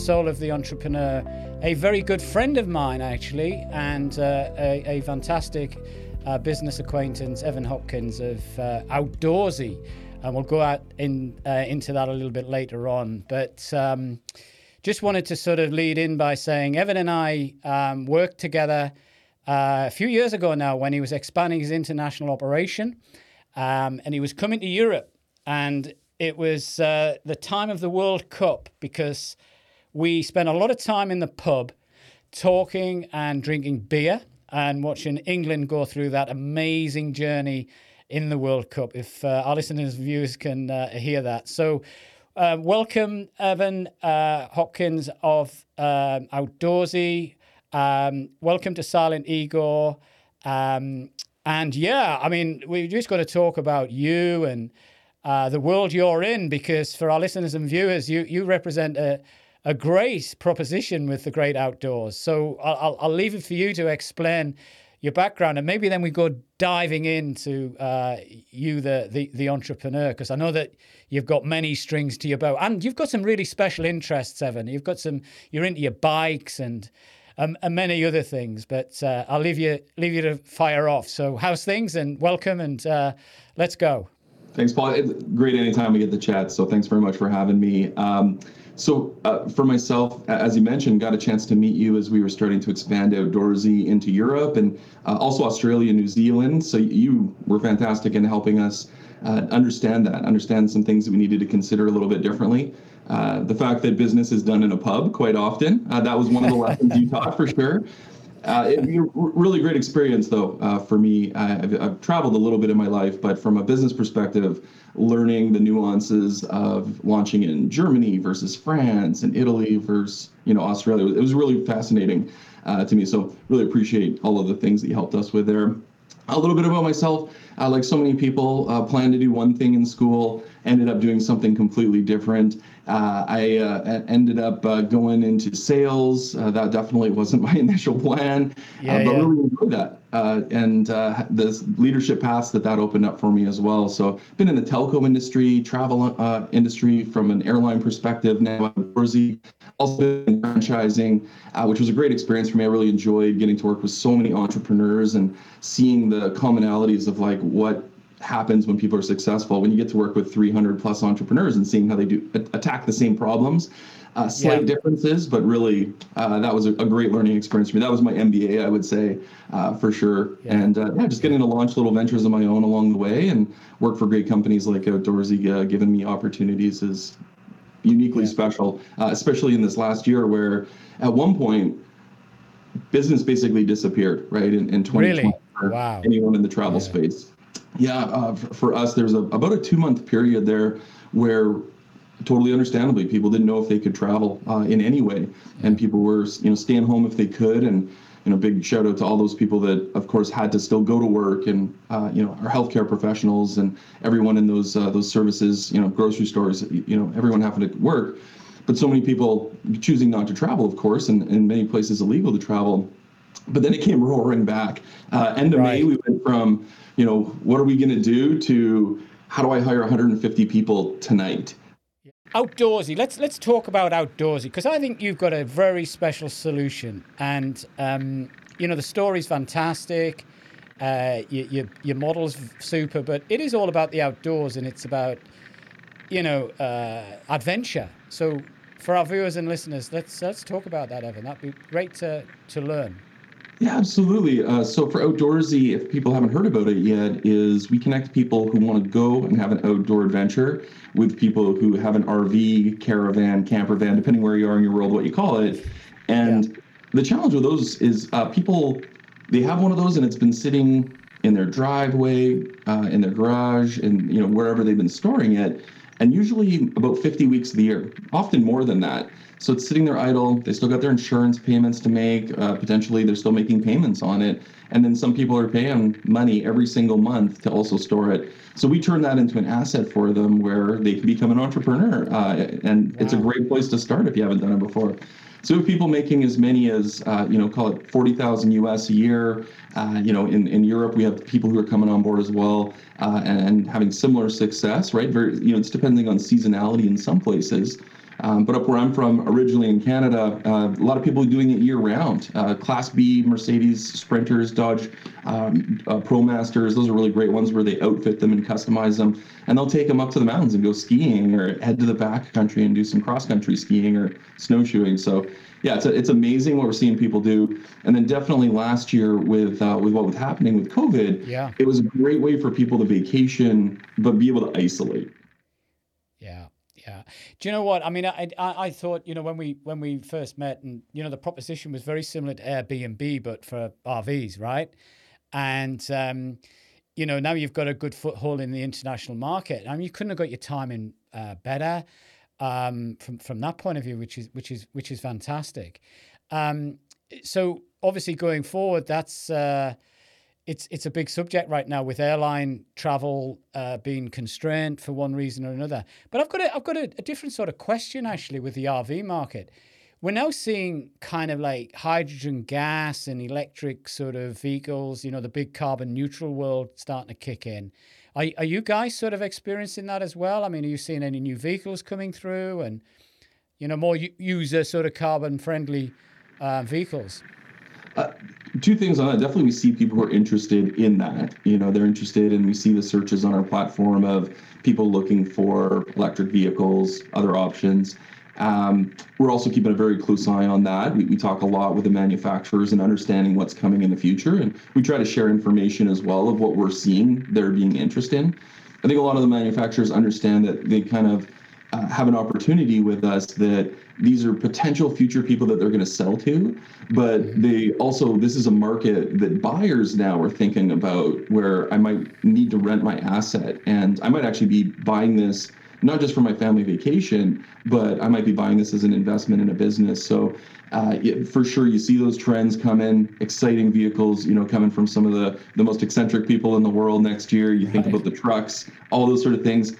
Soul of the Entrepreneur, a very good friend of mine, actually, and uh, a, a, fantastic uh, business acquaintance, Evan Hopkins of uh, Outdoorsy. And we'll go out in, uh, into that a little bit later on. But um, just wanted to sort of lead in by saying Evan and I um, worked together uh, a few years ago now when he was expanding his international operation. Um, and he was coming to Europe. And it was uh, the time of the World Cup because we spent a lot of time in the pub talking and drinking beer and watching England go through that amazing journey in the World Cup. If uh, our listeners and viewers can uh, hear that. So, uh, welcome, Evan uh, Hopkins of um, Outdoorsy. Um, welcome to Silent Igor. Um, and yeah, I mean, we're just going to talk about you and uh, the world you're in, because for our listeners and viewers, you you represent a a great proposition with the great outdoors. So I'll, I'll leave it for you to explain your background, and maybe then we go diving into uh, you, the the, the entrepreneur, because I know that you've got many strings to your bow, and you've got some really special interests, Evan. You've got some. You're into your bikes and. Um, and many other things, but uh, I'll leave you leave you to fire off. So, how's things? And welcome, and uh, let's go. Thanks, Paul. Great anytime we get the chat. So thanks very much for having me. Um, so uh, for myself, as you mentioned, got a chance to meet you as we were starting to expand outdoorsy into Europe and uh, also Australia, New Zealand. So you were fantastic in helping us uh, understand that, understand some things that we needed to consider a little bit differently. Uh, the fact that business is done in a pub quite often, uh, that was one of the lessons you taught for sure. Uh, it, really great experience though uh, for me. I've, I've, traveled a little bit in my life, but from a business perspective, learning the nuances of launching in Germany versus France and Italy versus you know Australia, it was really fascinating uh, to me. So really appreciate all of the things that you helped us with there. A little bit about myself. Uh, like so many people, uh, planned to do one thing in school, ended up doing something completely different. Uh, I uh, ended up uh, going into sales. Uh, that definitely wasn't my initial plan, yeah, uh, but yeah. really enjoyed that. Uh, and the leadership paths that that opened up for me as well. So, been in the telco industry, travel industry from an airline perspective. Now, Outdoorsy, also in franchising, which was a great experience for me. I really enjoyed getting to work with so many entrepreneurs and seeing the commonalities of like what happens when people are successful when you get to work with 300 plus entrepreneurs and seeing how they do attack the same problems uh, slight yeah. differences but really uh, that was a, a, great learning experience for me that was my mba i would say uh, for sure yeah. and uh, yeah just getting to launch little ventures of my own along the way and work for great companies like outdoorsy giving me opportunities is uniquely yeah. special uh, especially in this last year where at one point business basically disappeared right in, in 2020 really? wow. anyone in the travel space yeah, uh, for us, there's a, about a two month period there where totally understandably people didn't know if they could travel uh, in any way. And people were you know staying home if they could. And you know big shout out to all those people that of course had to still go to work and uh, you know our healthcare professionals and everyone in those uh, those services you know grocery stores you know everyone having to work. But so many people choosing not to travel of course and in many places illegal to travel but then it came roaring back uh, end of right. may we went from you know, what are we going to do to how do I hire 150 people tonight? Outdoorsy. Let's let's talk about outdoorsy because I think you've got a very special solution, and um, you know the story's fantastic. Uh, your, your, your model's super, but it is all about the outdoors and it's about you know uh, adventure. So for our viewers and listeners, let's let's talk about that, Evan. That'd be great to to learn. Yeah, absolutely. Uh, so for Outdoorsy, if people haven't heard about it yet, is we connect people who want to go and have an outdoor adventure with people who have an RV, caravan, camper van, depending where you are in your world, what you call it. And yeah. the challenge with those is uh, people they have one of those and it's been sitting in their driveway, uh, in their garage, and you know wherever they've been storing it, and usually about 50 weeks of the year, often more than that. So it's sitting there idle. They still got their insurance payments to make. Uh, potentially, they're still making payments on it. And then some people are paying money every single month to also store it. So we turn that into an asset for them where they can become an entrepreneur. Uh, and wow. it's a great place to start if you haven't done it before. So people making as many as uh, you know, call it forty thousand US a year. Uh, you know, in, in Europe we have people who are coming on board as well uh, and, and, having similar success. Right, very you know, it's depending on seasonality in some places. Um, but up where I'm from, originally in Canada, uh, a lot of people are doing it year round. Uh, Class B Mercedes Sprinters, Dodge um, uh, ProMasters, those are really great ones where they outfit them and customize them, and they'll take them up to the mountains and go skiing or head to the back country and do some cross country skiing or snowshoeing. So yeah, it's, a, it's amazing what we're seeing people do. And then definitely last year with uh, with what was happening with COVID, yeah, it was a great way for people to vacation but be able to isolate. Yeah. Do you know what? I mean, I, I, I thought you know when we when we first met, and you know the proposition was very similar to Airbnb, but for RVs, right? And um, you know now you've got a good foothold in the international market. I mean, you couldn't have got your timing uh, better um, from from that point of view, which is which is which is fantastic. Um, so obviously going forward, that's uh, it's it's a big subject right now with airline travel uh, being constrained for one reason or another. But I've got a, I've got a, a different sort of question actually with the RV market. We're now seeing kind of like hydrogen gas and electric sort of vehicles, you know, the big carbon neutral world starting to kick in. Are, are you guys sort of experiencing that as well? I mean, are you seeing any new vehicles coming through and, you know, more user sort of carbon friendly uh, vehicles? Uh, two things on that. Definitely, we see people who are interested in that. You know, they're interested, and we see the searches on our platform of people looking for electric vehicles, other options. Um, we're also keeping a very close eye on that. We, we talk a lot with the manufacturers and understanding what's coming in the future, and we try to share information as well of what we're seeing they're being interested in. I think a lot of the manufacturers understand that they kind of uh, have an opportunity with us that these are potential future people that they're going to sell to but mm-hmm. they also this is a market that buyers now are thinking about where i might need to rent my asset and i might actually be buying this not just for my family vacation, but I might be buying this as an investment in a business. So uh, for sure, you see those trends come in, exciting vehicles, you know, coming from some of the, the most eccentric people in the world next year. You right. think about the trucks, all those sort of things.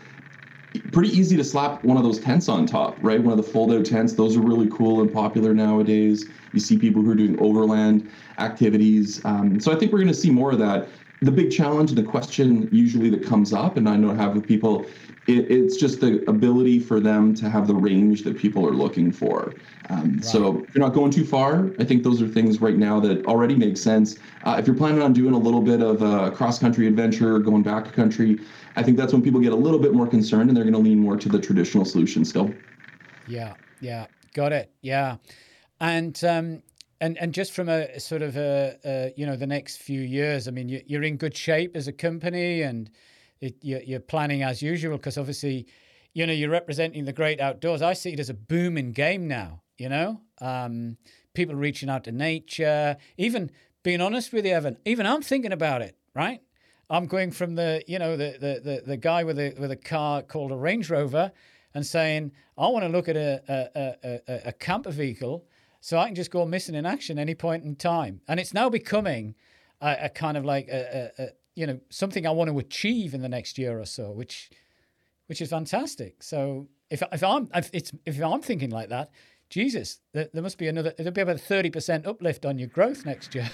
Pretty easy to slap one of those tents on top, right? One of the fold out tents. Those are really cool and popular nowadays. You see people who are doing overland activities. Um, so I think we're going to see more of that. The big challenge and the question usually that comes up, and I know I have with people, it, it's just the ability for them to have the range that people are looking for. Um, right. So if you're not going too far, I think those are things right now that already make sense. Uh, if you're planning on doing a little bit of a cross-country adventure, going back country, I think that's when people get a little bit more concerned and they're going to lean more to the traditional solution still. Yeah, yeah, got it. Yeah, and um, and and just from a sort of a, a you know the next few years, I mean, you, you're in good shape as a company and you're, you're planning as usual because obviously, you know, you're representing the great outdoors. I see it as a booming game now. You know, um, people reaching out to nature. Even being honest with you, Evan, even I'm thinking about it. Right, I'm going from the you know the the the, the guy with a with a car called a Range Rover and saying I want to look at a a, a, a camper vehicle so I can just go missing in action any point in time. And it's now becoming a, a kind of like a, you know something I want to achieve in the next year or so, which which is fantastic. So if if I'm if it's if I'm thinking like that, Jesus, there, there must be another. There'll be about a thirty percent uplift on your growth next year.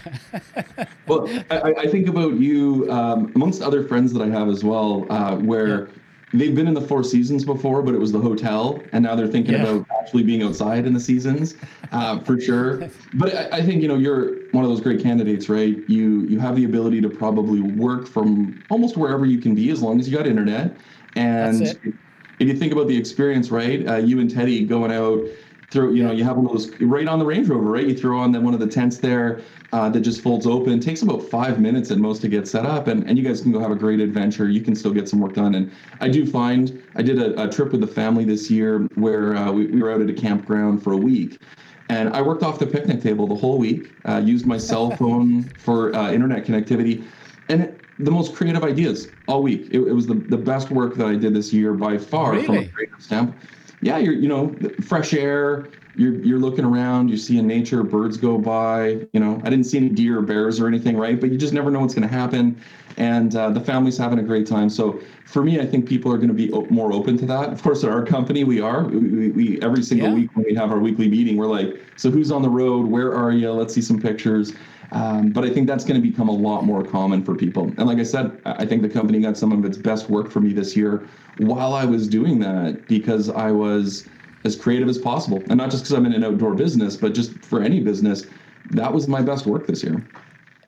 well, I, I, think about you um, amongst other friends that I have as well, uh, where. Yeah they've been in the Four Seasons before, but it was the hotel, and now they're thinking yeah. about actually being outside in the seasons, uh, for sure. But I, I, think you know you're one of those great candidates, right? You you have the ability to probably work from almost wherever you can be as long as you got internet. And if you think about the experience, right? Uh, you and Teddy going out throw you know you have one of those right on the range rover right you throw on the, one of the tents there uh, that just folds open. It takes about five minutes at most to get set up and, and you guys can go have a great adventure. You can still get some work done. And i do find i did a, a trip with the family this year where uh, we, we were out at a campground for a week. And i worked off the picnic table the whole week uh, used my cell phone for uh, internet connectivity. And the most creative ideas all week. It, it was the, the best work that i did this year by far really? from a creative standpoint yeah, you're you know fresh air. You're you're looking around. you see in nature. Birds go by. You know, I didn't see any deer or bears or anything, right? But you just never know what's going to happen. And uh, the family's having a great time. So for me, I think people are going to be more open to that. Of course, at our company, we are. We, we, we every single yeah. week when we have our weekly meeting, we're like, so who's on the road? Where are you? Let's see some pictures. Um, but I think that's going to become a lot more common for people. And like I said, I think the company got some of its best work for me this year while I was doing that because I was as creative as possible. And not just because I'm in an outdoor business, but just for any business, that was my best work this year.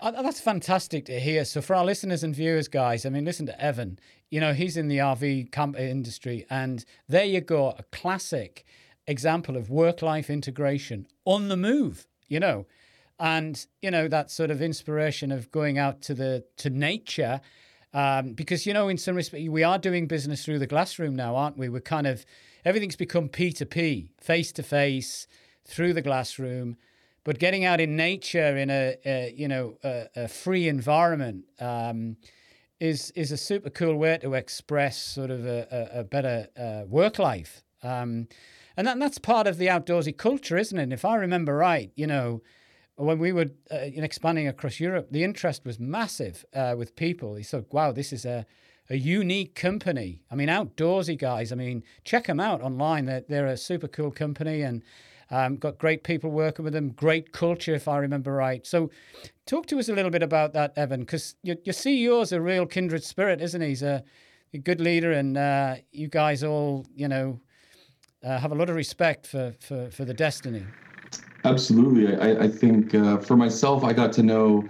Uh, that's fantastic to hear. So, for our listeners and viewers, guys, I mean, listen to Evan. You know, he's in the RV camp industry, and there you go, a classic example of work life integration on the move, you know. And, you know, that sort of inspiration of going out to the to nature. Um, because, you know, in some respect, we are doing business through the glass room now, aren't we? We're kind of, everything's become P2P, face to face, through the glass room but getting out in nature in a, a you know a, a free environment um, is is a super cool way to express sort of a, a better uh, work life. Um, and that, that's part of the outdoorsy culture, isn't it? And if I remember right, you know, when we were uh, expanding across Europe, the interest was massive uh, with people. They thought, wow, this is a, a unique company. I mean, outdoorsy guys. I mean, check them out online. They're, they're a super cool company and um, got great people working with them, great culture, if I remember right. So, talk to us a little bit about that, Evan, because your, your CEO is a real kindred spirit, isn't he? He's a, a good leader, and uh, you guys all, you know, uh, have a lot of respect for, for, for the destiny. Absolutely. I, I think uh, for myself, I got to know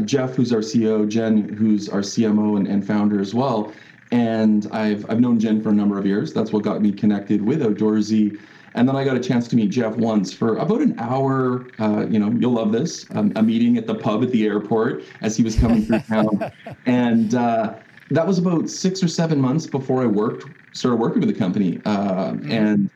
Jeff, who's our CEO, Jen, who's our CMO and, and founder as well. And I've, I've known Jen for a number of years. That's what got me connected with Outdoorsy. And then I got a chance to meet Jeff once for about an hour. Uh, you know, you'll love this. Um, a meeting at the pub at the airport as he was coming through town, and uh, that was about six or seven months before I worked, started working with the company. Uh, mm-hmm. And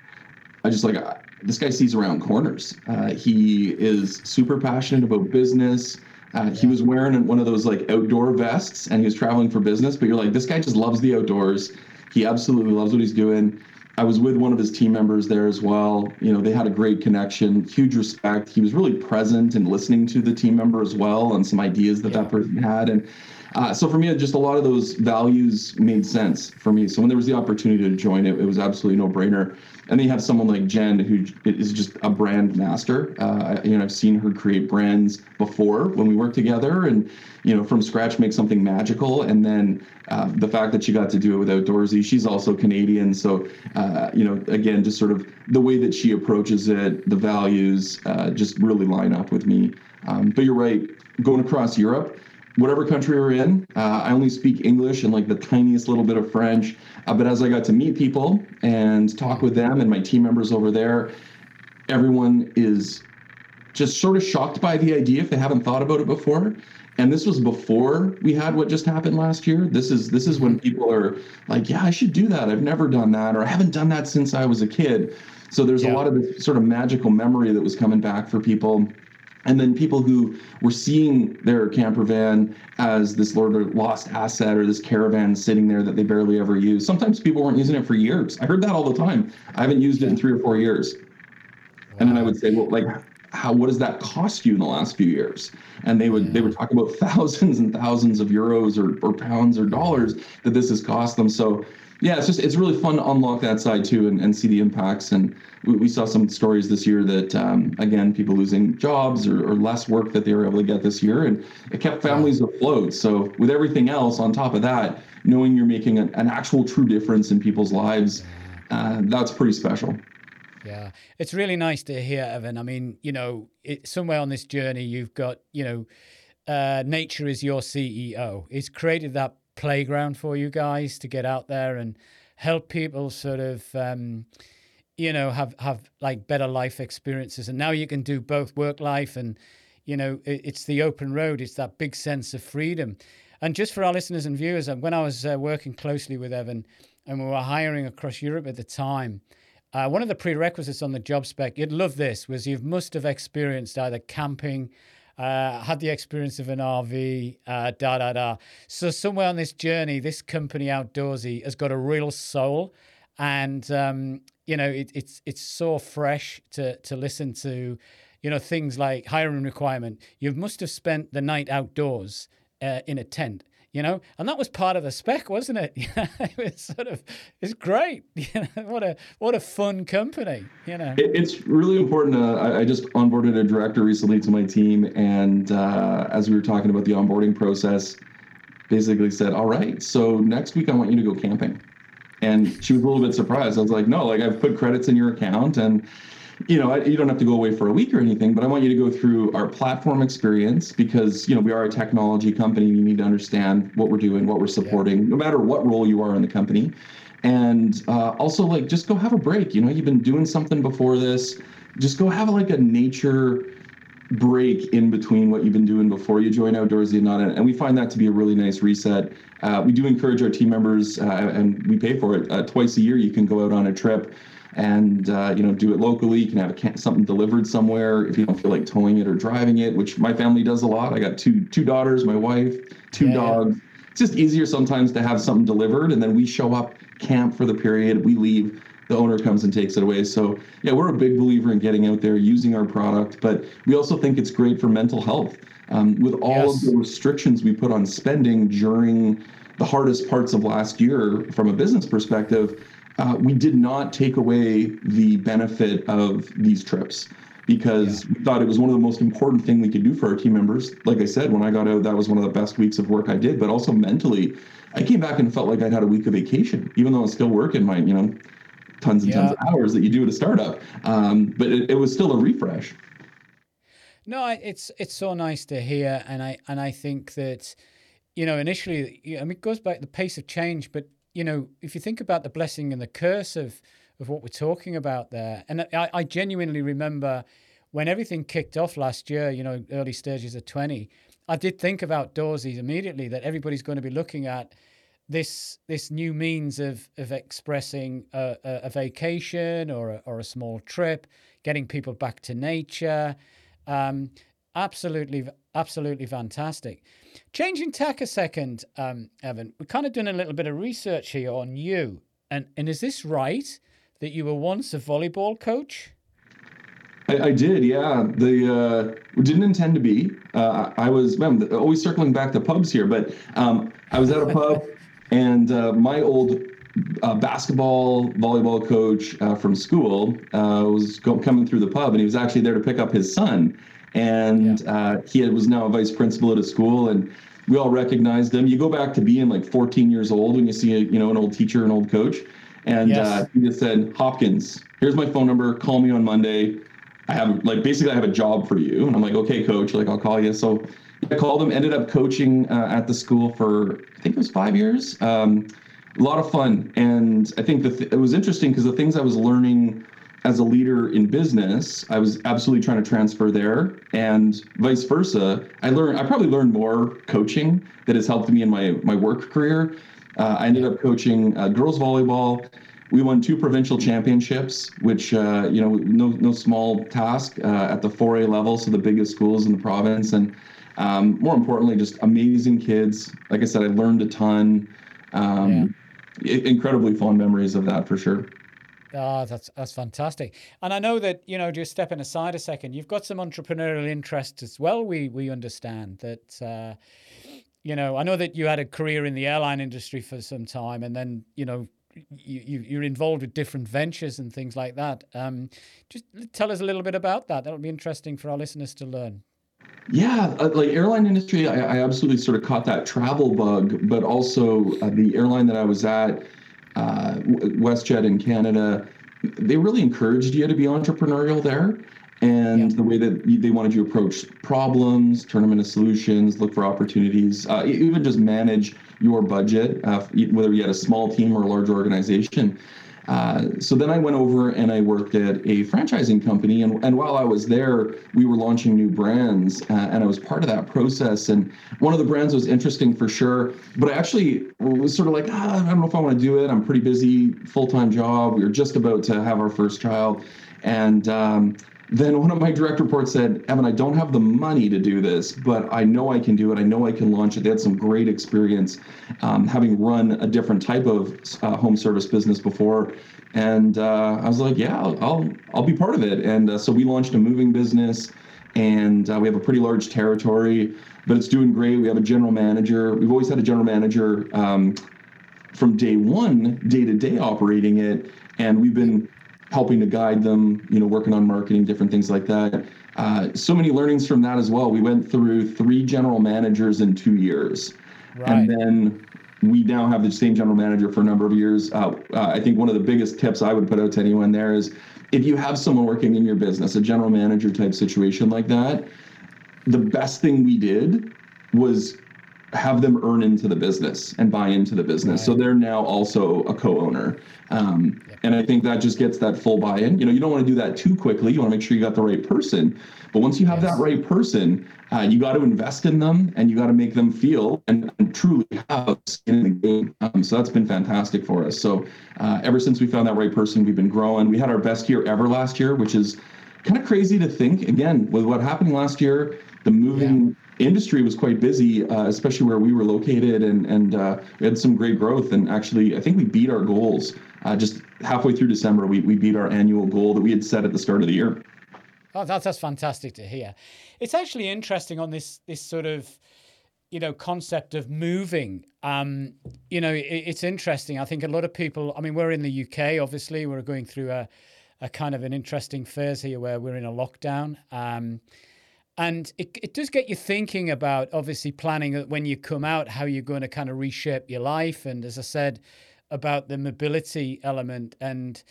I just like this guy sees around corners. Uh, he is super passionate about business. Uh, he was wearing one of those like outdoor vests and he was traveling for business, but you're like, this guy just loves the outdoors. He absolutely loves what he's doing. I was with one of his team members there as well. You know, they had a great connection, huge respect. He was really present and listening to the team member as well and some ideas that yeah. that person had. And uh, so for me, just a lot of those values made sense for me. So when there was the opportunity to join it, it was absolutely no brainer. And then you have someone like Jen, who is just a brand master. Uh, you know, I've seen her create brands before when we worked together, and you know, from scratch make something magical. And then uh, the fact that she got to do it with Outdoorsy, she's also Canadian, so uh, you know, again, just sort of the way that she approaches it, the values, uh, just really line up with me. Um, but you're right, going across Europe whatever country we're in. Uh, I only speak English and like the tiniest little bit of French. Uh, but as I got to meet people and talk with them and my team members over there, everyone is just sort of shocked by the idea if they haven't thought about it before. And this was before we had what just happened last year. This is this is when people are like, yeah, I should do that. I've never done that, or I haven't done that since I was a kid. So there's yeah. a lot of this sort of magical memory that was coming back for people and then people who were seeing their camper van as this lost asset or this caravan sitting there that they barely ever use. Sometimes people weren't using it for years. I heard that all the time. I haven't used it in three or four years. Wow. And then I would say, well, like, how what does that cost you in the last few years? And they would yeah. they would talk about thousands and thousands of euros or, or pounds or dollars that this has cost them. So yeah, it's just it's really fun to unlock that side too and, and see the impacts. And we, we saw some stories this year that um, again people losing jobs or, or, less work that they were able to get this year, and it kept families afloat. So with everything else on top of that, knowing you're making an, an actual true difference in people's lives, uh, that's pretty special. Yeah, it's really nice to hear, Evan. I mean, you know, it, somewhere on this journey, you've got, you know, uh, nature is your CEO. It's created that playground for you guys to get out there and help people sort of um, you know have have like better life experiences. And now you can do both work life and you know it, it's the open road. It's that big sense of freedom. And just for our listeners and viewers uh, when i was uh, working closely with evan and we were hiring across europe at the time uh, one of the prerequisites on the job spec you'd love this was you must have experienced either camping uh, had the experience of an RV, uh, da da da. So somewhere on this journey, this company outdoorsy has got a real soul, and um, you know it, it's it's so fresh to to listen to, you know things like hiring requirement. You must have spent the night outdoors uh, in a tent you know, and that was part of the spec, wasn't it? it was sort of, it's great. You know, what a what a fun company. You know, it, it's really important. Uh, I, I, just onboarded a director recently to my team, and uh, as we were talking about the onboarding process, basically said, "All right, so next week I want you to go camping." And she was a little bit surprised. I was like, no, like I've put credits in your account and you know, you don't have to go away for a week or anything, but I want you to go through our platform experience because, you know, we are a technology company. You need to understand what we're doing, what we're supporting, yeah. no matter what role you are in the company. And uh, also, like, just go have a break. You know, you've been doing something before this. Just go have like a nature break in between what you've been doing before you join Outdoorsy and not. And we find that to be a really nice reset. Uh, we do encourage our team members, uh, and we pay for it. Uh, twice a year, you can go out on a trip and uh, you know do it locally. You can have a, something delivered somewhere if you don't feel like towing it or driving it, which my family does a lot. I got two two daughters, my wife, two yeah, dogs. It's just easier sometimes to have something delivered, and then we show up, camp for the period, we leave. The owner comes and takes it away. So yeah, we're a big believer in getting out there, using our product, but we also think it's great for mental health. Um, with all yes. of the restrictions we put on spending during the hardest parts of last year from a business perspective, uh, we did not take away the benefit of these trips because yeah. we thought it was one of the most important thing we could do for our team members. Like I said, when I got out, that was one of the best weeks of work I did. But also mentally, I came back and felt like I'd had a week of vacation, even though I was still working my, you know, tons and yeah. tons of hours that you do at a startup. Um, but it, it was still a refresh. No, it's it's so nice to hear, and I and I think that, you know, initially, I mean, it goes back the pace of change, but you know, if you think about the blessing and the curse of of what we're talking about there, and I, I genuinely remember when everything kicked off last year, you know, early stages of twenty, I did think about Outdoorsy immediately that everybody's going to be looking at this this new means of of expressing a, a, a vacation or a, or a small trip, getting people back to nature. Um, absolutely, absolutely fantastic. Changing tack a second, um, Evan. We're kind of doing a little bit of research here on you, and and is this right that you were once a volleyball coach? I, I did, yeah. The uh, didn't intend to be. Uh, I was man, always circling back to pubs here, but um, I was at a pub, and uh, my old uh, basketball volleyball coach uh, from school uh, was go- coming through the pub, and he was actually there to pick up his son and yeah. uh, he was now a vice principal at a school and we all recognized him. You go back to being like 14 years old when you see a you know an old teacher an old coach and yes. uh, he just said hopkins here's my phone number. Call me on monday. I have like basically i have a job for you. And i'm like okay coach like i'll call you. So i called him ended up coaching uh, at the school for i think it was five years. Um, a lot of fun. And i think that th- it was interesting because the things i was learning as a leader in business, I was absolutely trying to transfer there, and vice versa. I learned, I probably learned more coaching that has helped me in my my work career. Uh, I ended up coaching uh, girls volleyball. We won two provincial championships, which uh, you know, no no small task uh, at the 4A level, so the biggest schools in the province, and um, more importantly, just amazing kids. Like I said, I learned a ton. Um, yeah. Incredibly fond memories of that for sure. Ah, that's that's fantastic. And I know that you know, just stepping aside a second, you've got some entrepreneurial interest as well. We we understand that. Uh, you know, I know that you had a career in the airline industry for some time, and then you know you, you're involved with different ventures and things like that. Um, just tell us a little bit about that. That'll be interesting for our listeners to learn. Yeah, uh, like airline industry, I, I, absolutely sort of caught that travel bug, but also uh, the airline that I was at uh, WestJet in Canada, they really encouraged you to be entrepreneurial there. And yeah. the way that they wanted you to approach problems, turn them into solutions, look for opportunities, uh, even just manage your budget, uh, whether you had a small team or a large organization. Uh, so then I went over and I worked at a franchising company. And, and while I was there, we were launching new brands, uh, and I was part of that process. And one of the brands was interesting for sure, but I actually was sort of like, ah, I don't know if I want to do it. I'm pretty busy, full time job. We were just about to have our first child. And um, then one of my direct reports said, Evan, I don't have the money to do this, but I know I can do it. I know I can launch it. They had some great experience um, having run a different type of uh, home service business before. And uh, I was like, yeah, I'll, I'll, be part of it. And uh, so we launched a moving business and uh, we have a pretty large territory, but it's doing great. We have a general manager. We've always had a general manager um, from day one, day to day operating it. And we've been helping to guide them, you know, working on marketing, different things like that. Uh, so many learnings from that as well. We went through three general managers in two years. Right. And then we now have the same general manager for a number of years. Uh, uh, I think one of the biggest tips I would put out to anyone there is if you have someone working in your business, a general manager type situation like that, the best thing we did was have them earn into the business and buy into the business. Right. So they're now also a co-owner. Um, yep. And I think that just gets that full buy-in. You know, you don't want to do that too quickly. You want to make sure you got the right person. But once you have yes. that right person, uh, you got to invest in them and you got to make them feel and, and truly have skin in the game. Um, so that's been fantastic for us. So uh, ever since we found that right person, we've been growing. We had our best year ever last year, which is kind of crazy to think. Again, with what happened last year, the moving yeah industry was quite busy, uh, especially where we were located, and and uh, we had some great growth. And actually, I think we beat our goals. Uh, just halfway through December, we we beat our annual goal that we had set at the start of the year. Oh, that's that's fantastic to hear. It's actually interesting on this this sort of you know concept of moving um you know it, it's interesting i think a lot of people i mean we're in the uk obviously we're going through a, a kind of an interesting phase here where we're in a lockdown um and it, it does get you thinking about obviously planning when you come out how you're going to kind of reshape your life and as i said about the mobility element and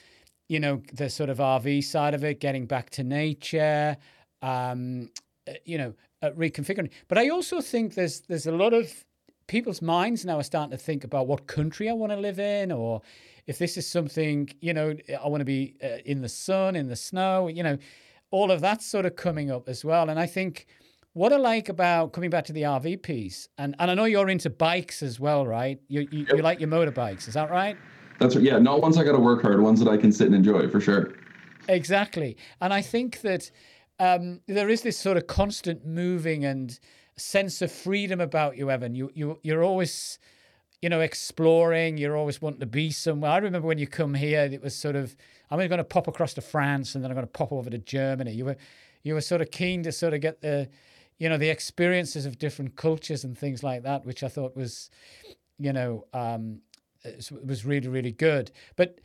you know the sort of rv side of it getting back to nature um, uh, you know uh, reconfiguring. But i also think there's there's a lot of people's minds now are starting to think about what country i want to live in or if this is something you know i want to be uh, in the sun in the snow you know all of that's sort of coming up as well. And I think what I like about coming back to the RV piece, and, and I know you're into bikes as well, right? You, you, yep. you like your motorbikes, is that right? That's right. Yeah, not ones I got to work hard, ones that I can sit and enjoy for sure. Exactly. And I think that um, there is this sort of constant moving and sense of freedom about you, Evan. You, you, you're always, you know, exploring. You're always wanting to be somewhere. I remember when you come here, it was sort of I'm going to pop across to France and then I'm going to pop over to Germany. You were you were sort of keen to sort of get the you know the experiences of different cultures and things like that, which I thought was you know um, was really really good. But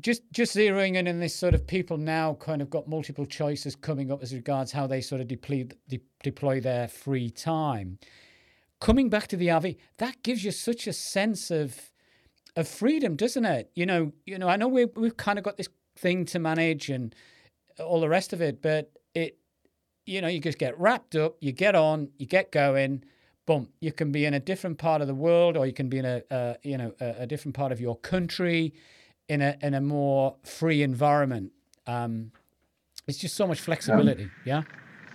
just just zeroing in on this sort of people now kind of got multiple choices coming up as regards how they sort of deploy de- deploy their free time. Coming back to the RV, that gives you such a sense of of freedom, doesn't it? You know, you know. I know we we've kind of got this thing to manage and all the rest of it. But it, you know, you just get wrapped up, you get on, you get going. Boom! You can be in a different part of the world, or you can be in a, uh, you know, a, a, different part of your country, in a in a more free environment. Um, it's just so much flexibility. yeah.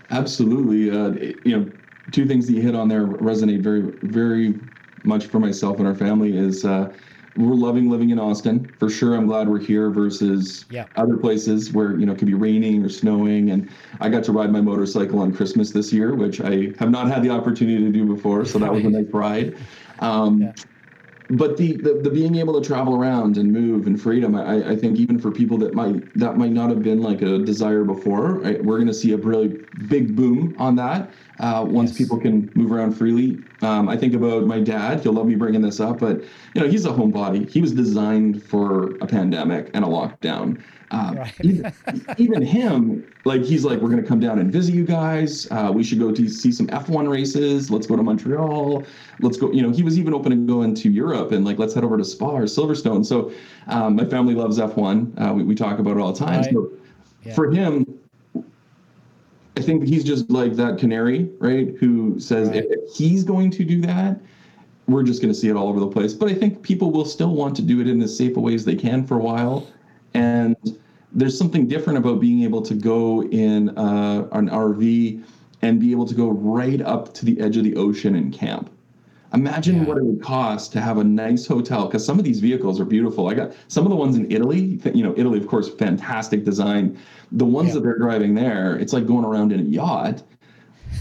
Absolutely. Uh, you know, two things that you hit on there resonate very, very much for myself and our family is uh, we're loving living in Austin for sure. I'm glad we're here versus yeah. other places where you know it could be raining or snowing. And I got to ride my motorcycle on Christmas this year, which I have not had the opportunity to do before. So that was a nice ride. Um, yeah. But the, the, the being able to travel around and move and freedom, I, I think even for people that might that might not have been like a desire before, right, we're going to see a really big boom on that uh, once yes. people can move around freely. Um, I think about my dad. He'll love me bringing this up, but you know he's a homebody. He was designed for a pandemic and a lockdown. Um, right. even, even, him, like he's like, we're gonna come down and visit you guys. Uh, we should go to see some F1 races. Let's go to Montreal. Let's go. You know, he was even open to going to Europe and like let's head over to Spa or Silverstone. So um, my family loves F1. Uh, we, we talk about it all the time. Right. So yeah. for him, I think he's just like that canary, right? Who says right. if he's going to do that, we're just going to see it all over the place. But I think people will still want to do it in as safe a ways they can for a while. And there's something different about being able to go in uh, an RV and be able to go right up to the edge of the ocean and camp. Imagine yeah. what it would cost to have a nice hotel because some of these vehicles are beautiful. I got some of the ones in Italy. You know, Italy, of course, fantastic design. The ones yeah. that they're driving there, it's like going around in a yacht.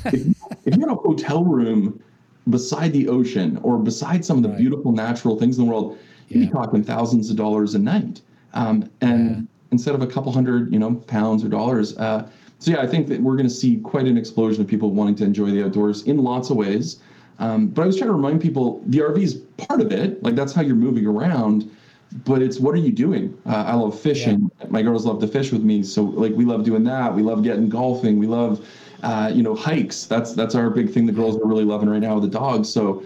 if, if, you're in a hotel room beside the ocean or beside some of the right. beautiful natural things in the world, yeah. you'd be talking thousands of dollars a night. Um, and instead of a couple hundred, you know, pounds or dollars. Uh, so yeah, I think that we're going to see quite an explosion of people wanting to enjoy the outdoors in lots of ways. Um, but I was trying to remind people the RV is part of it. Like that's how you're moving around. But it's what are you doing? Uh, I love fishing. Yeah. My girls love to fish with me, so like we love doing that. We love getting golfing. We love, uh, you know, hikes. That's that's our big thing. The girls are really loving right now with the dogs. So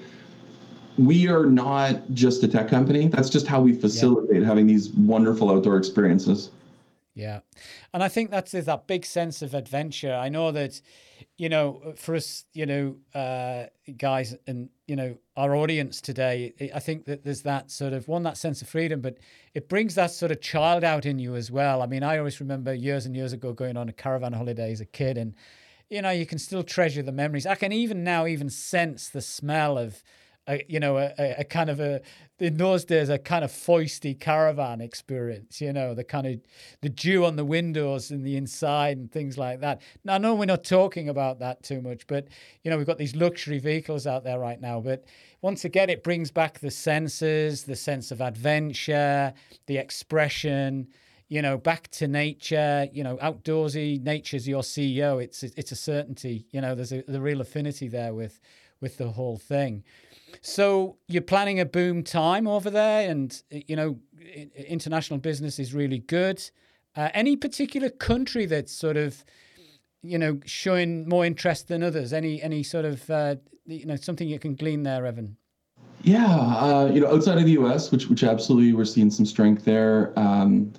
we are not just a tech company. That's just how we facilitate yeah. having these wonderful outdoor experiences. Yeah. And I think that's that big sense of adventure. I know that, you know, for us, you know, uh, guys and, you know, our audience today, I think that there's that sort of one, that sense of freedom, but it brings that sort of child out in you as well. I mean, I always remember years and years ago going on a caravan holiday as a kid and, you know, you can still treasure the memories. I can even now even sense the smell of, a, you know, a, a, kind of a in those days a kind of foisty caravan experience. You know, the kind of the dew on the windows and the inside and things like that. Now, I know we're not talking about that too much, but you know, we've got these luxury vehicles out there right now. But once again, it brings back the senses, the sense of adventure, the expression. You know, back to nature. You know, outdoorsy. Nature's your CEO. It's it's a certainty. You know, there's a the real affinity there with with the whole thing. So you're planning a boom time over there, and you know international business is really good. Uh, any particular country that's sort of you know showing more interest than others? Any any sort of uh, you know something you can glean there, Evan? Yeah, uh, you know, outside of the U.S., which which absolutely we're seeing some strength there. Um,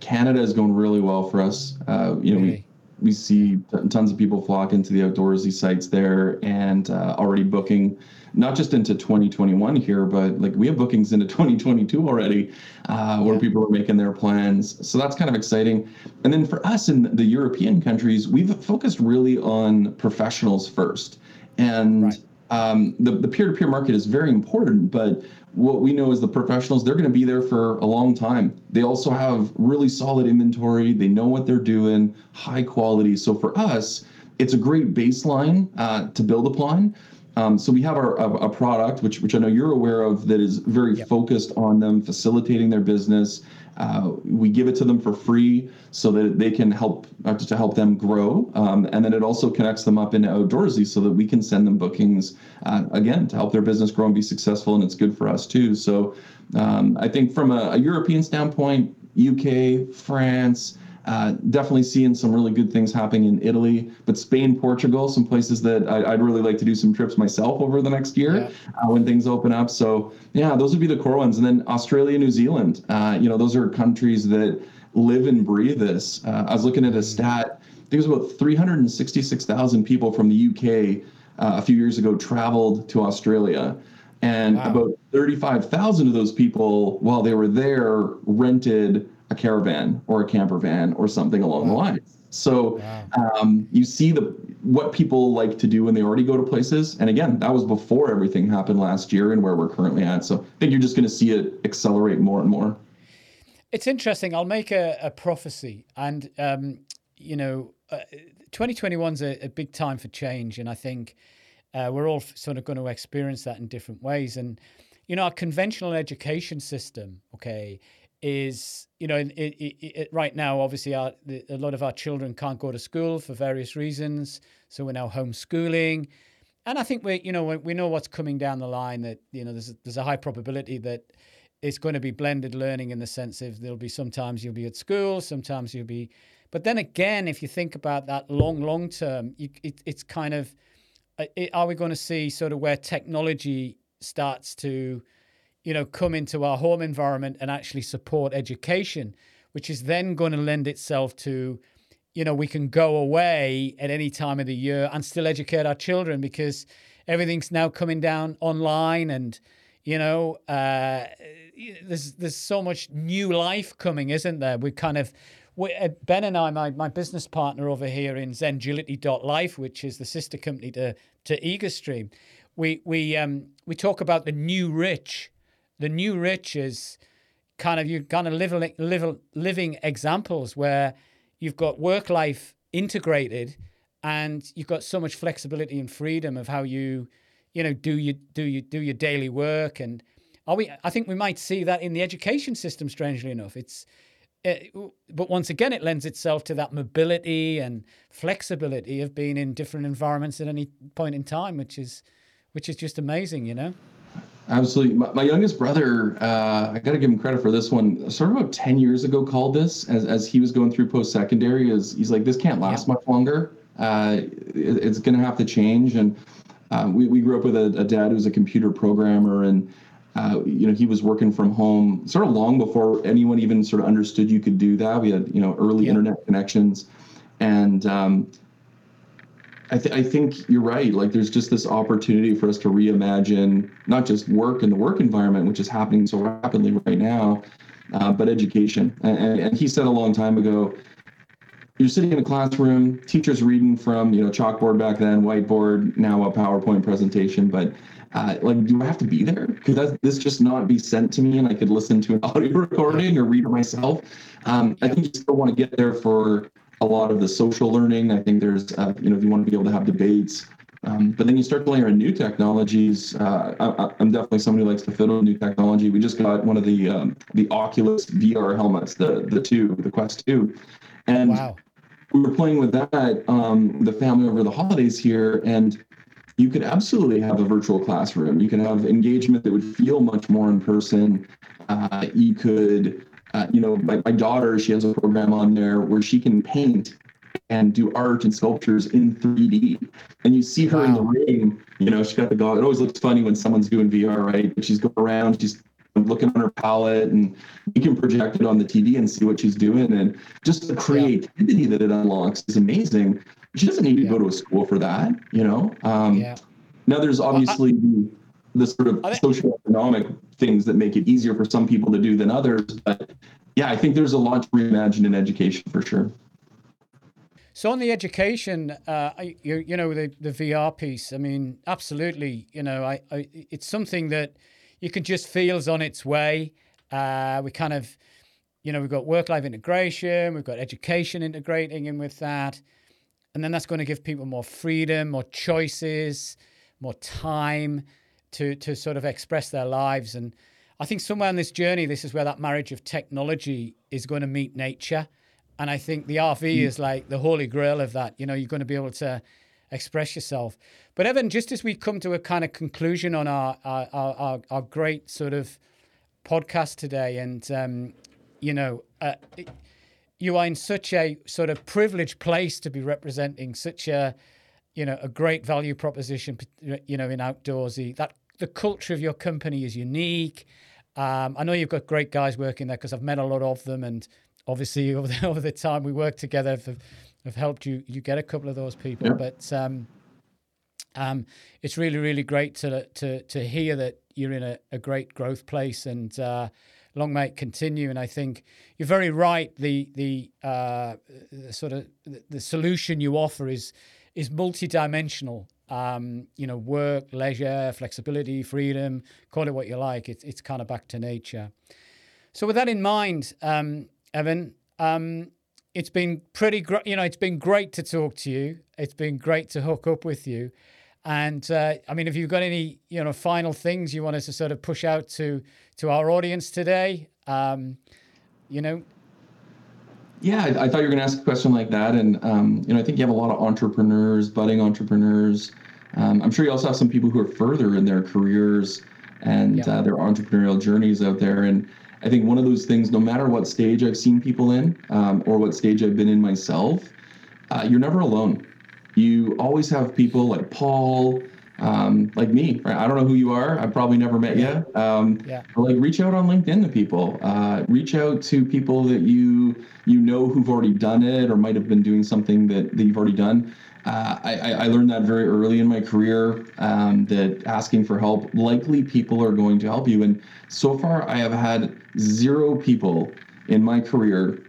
Canada is going really well for us. Uh, you know, we we see tons of people flock into the outdoorsy sites there and uh, already booking not just into 2021 here, but like we have bookings into 2022 already, uh, where people are making their plans. So that's kind of exciting. And then for us in the European countries, we've focused really on professionals first. And right. Um, the, the peer-to-peer market is very important, but what we know is the professionals, they're going to be there for a long time. They also have really solid inventory. They know what they're doing, high quality. So for us, it's a great baseline uh, to build upon. Um, so we have our a, a, product which which I know you're aware of that is very yep. focused on them facilitating their business. Uh, we give it to them for free so that they can help uh, to help them grow, um, and then it also connects them up into outdoorsy so that we can send them bookings uh, again to help their business grow and be successful, and it's good for us too. So um, I think from a, a European standpoint, UK, France. Uh, definitely seeing some really good things happening in Italy, but Spain, Portugal, some places that I, would really like to do some trips myself over the next year yeah. uh, when things open up. So yeah, those would be the core ones. And then Australia, New Zealand, uh, you know, those are countries that live and breathe this. Uh, I was looking at a stat. I think it was about 366,000 people from the UK uh, a few years ago traveled to Australia. And wow. about 35,000 of those people, while they were there, rented a caravan or a camper van or something along wow. the lines. So wow. um, you see the what people like to do when they already go to places. And again, that was before everything happened last year and where we're currently at. So I think you're just going to see it accelerate more and more. It's interesting. I'll make a, a prophecy, and um, you know, uh, 2021 is a, a, big time for change, and I think uh, we're all sort of going to experience that in different ways. And you know, our conventional education system, okay, is you know it, it, it, right now obviously our, the, a lot of our children can't go to school for various reasons so we're now homeschooling. And i think we you know we know what's coming down the line that you know there's a, there's a high probability that it's going to be blended learning in the sense of there'll be sometimes you'll be at school sometimes you'll be but then again if you think about that long long term you, it, it's kind of uh, are we going to see sort of where technology starts to you know, come into our home environment and actually support education, which is then going to lend itself to, you know, we can go away at any time of the year and still educate our children because everything's now coming down online and, you know, uh, there's there's so much new life coming, isn't there? We kind of we, uh, Ben and I, my, my business partner over here in Zengility.life, which is the sister company to to EagerStream, we we um we talk about the new rich the new rich is kind of you kind of living, living, living examples where you've got work life integrated and you've got so much flexibility and freedom of how you you know do you do you do your daily work. And are we i think we might see that in the education system strangely enough. It's eh, it, but once again it lends itself to that mobility and flexibility of being in different environments at any point in time which is which is just amazing you know Absolutely. My, my, youngest brother, uh, I got to give him credit for this one. Sort of about 10 years ago, called this as, as he was going through post secondary. Is he's like, this can't last yeah. much longer. Uh, it, it's going to have to change. And uh, we, we grew up with a, a dad who's a computer programmer and uh, you know, he was working from home sort of long before anyone even sort of understood you could do that. We had, you know, early yeah. internet connections. And um, I, th- I think you're right. Like, there's just this opportunity for us to reimagine not just work and the work environment, which is happening so rapidly right now, uh, but education. And, and he said a long time ago, you're sitting in a classroom, teachers reading from you know chalkboard back then, whiteboard, now a PowerPoint presentation, but uh, like, do I have to be there? Could this just not be sent to me and I could listen to an audio recording or read it myself? Um, I think you still want to get there for a lot of the social learning. I think there's, uh, you know, if you want to be able to have debates. Um, but then you start to layer in new technologies. Uh, I, am definitely somebody who likes to fiddle with new technology. We just got one of the um, the Oculus VR helmets, the the two, the Quest two, and wow. we were playing with that. Um, the family over the holidays here, and you could absolutely have a virtual classroom. You can have engagement that would feel much more in person. Uh, you could, uh, you know, my, my daughter, she has a program on there where she can paint and do art and sculptures in 3D. And you see her wow. in the ring, you know, she's got the goggle. It always looks funny when someone's doing VR, right? But she's going around, she's looking on her palette and you can project it on the TV and see what she's doing. And just the creativity yeah. that it unlocks is amazing. She doesn't need to yeah. go to a school for that, you know? Um, yeah. Now, there's obviously well, I, the sort of social economic things that make it easier for some people to do than others. But yeah, I think there's a lot to reimagine in education for sure. So on the education, uh, you, you know, the, the VR piece, I mean, absolutely, you know, I, I it's something that you can just feel is on its way. Uh, we kind of, you know, we've got work-life integration, we've got education integrating in with that. And then that's going to give people more freedom, more choices, more time to, to sort of express their lives. And I think somewhere on this journey, this is where that marriage of technology is going to meet nature. And I think the RV mm. is like the holy grail of that. You know, you're going to be able to express yourself. But Evan, just as we come to a kind of conclusion on our our, our, our great sort of podcast today, and um, you know, uh, you are in such a sort of privileged place to be representing such a you know a great value proposition you know in outdoorsy that the culture of your company is unique um, i know you've got great guys working there because i've met a lot of them and obviously over the, over the time we worked together have, have helped you you get a couple of those people yeah. but um, um, it's really really great to to to hear that you're in a, a great growth place and uh, long may it continue. And I think you're very right. The the, uh, the sort of the solution you offer is is multidimensional. Um, you know, work, leisure, flexibility, freedom, call it what you like. It's it's kind of back to nature. So with that in mind, um, Evan, um, it's been pretty great. You know, it's been great to talk to you. It's been great to hook up with you. And uh, I mean, have you've got any you know final things you want us to sort of push out to to our audience today? Um, you know. Yeah, I, I thought you were going to ask a question like that, and um, you know, I think you have a lot of entrepreneurs, budding entrepreneurs. Um, I'm sure you also have some people who are further in their careers and yeah. uh, their entrepreneurial journeys out there. And I think one of those things, no matter what stage I've seen people in um, or what stage I've been in myself, uh, you're never alone you always have people like Paul, um, like me. Right? I don't know who you are. I've probably never met you. Um, yeah. like reach out on LinkedIn to people. Uh, reach out to people that you you know who've already done it or might have been doing something that, that you've already done. Uh, I, I, learned that very early in my career um, that asking for help, likely people are going to help you. And so far, I have had zero people in my career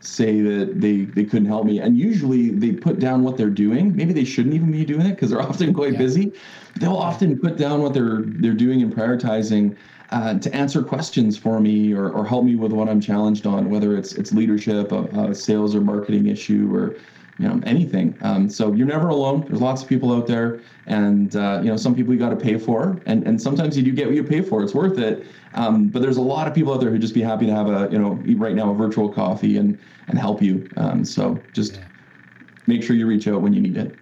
say that they they couldn't help me and usually they put down what they're doing maybe they shouldn't even be doing it because they're often quite yeah. busy they'll often put down what they're they're doing and prioritizing uh, to answer questions for me or, or help me with what I'm challenged on, whether it's it's leadership, a, a sales or marketing issue, or you know anything. Um, so you're never alone. There's lots of people out there, and uh, you know some people you got to pay for, and and sometimes you do get what you pay for. It's worth it. Um, but there's a lot of people out there who just be happy to have a you know right now a virtual coffee and and help you. Um, so just yeah. make sure you reach out when you need it.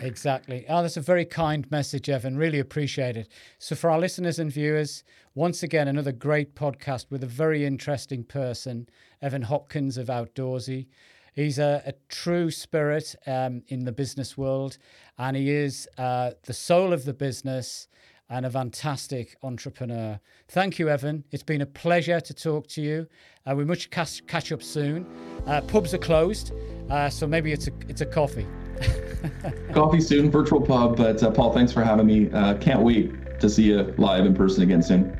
Exactly. Oh, that's a very kind message, Evan. Really appreciate it. So, for our listeners and viewers, once again, another great podcast with a very interesting person, Evan Hopkins of Outdoorsy. He's a, a true spirit um, in the business world, and he is uh, the soul of the business and a fantastic entrepreneur. Thank you, Evan. It's been a pleasure to talk to you. Uh, we must catch, catch up soon. Uh, pubs are closed, uh, so maybe it's a it's a coffee. coffee soon, virtual pub. But uh, Paul, thanks for having me. Uh, can't wait to see you live in person again soon.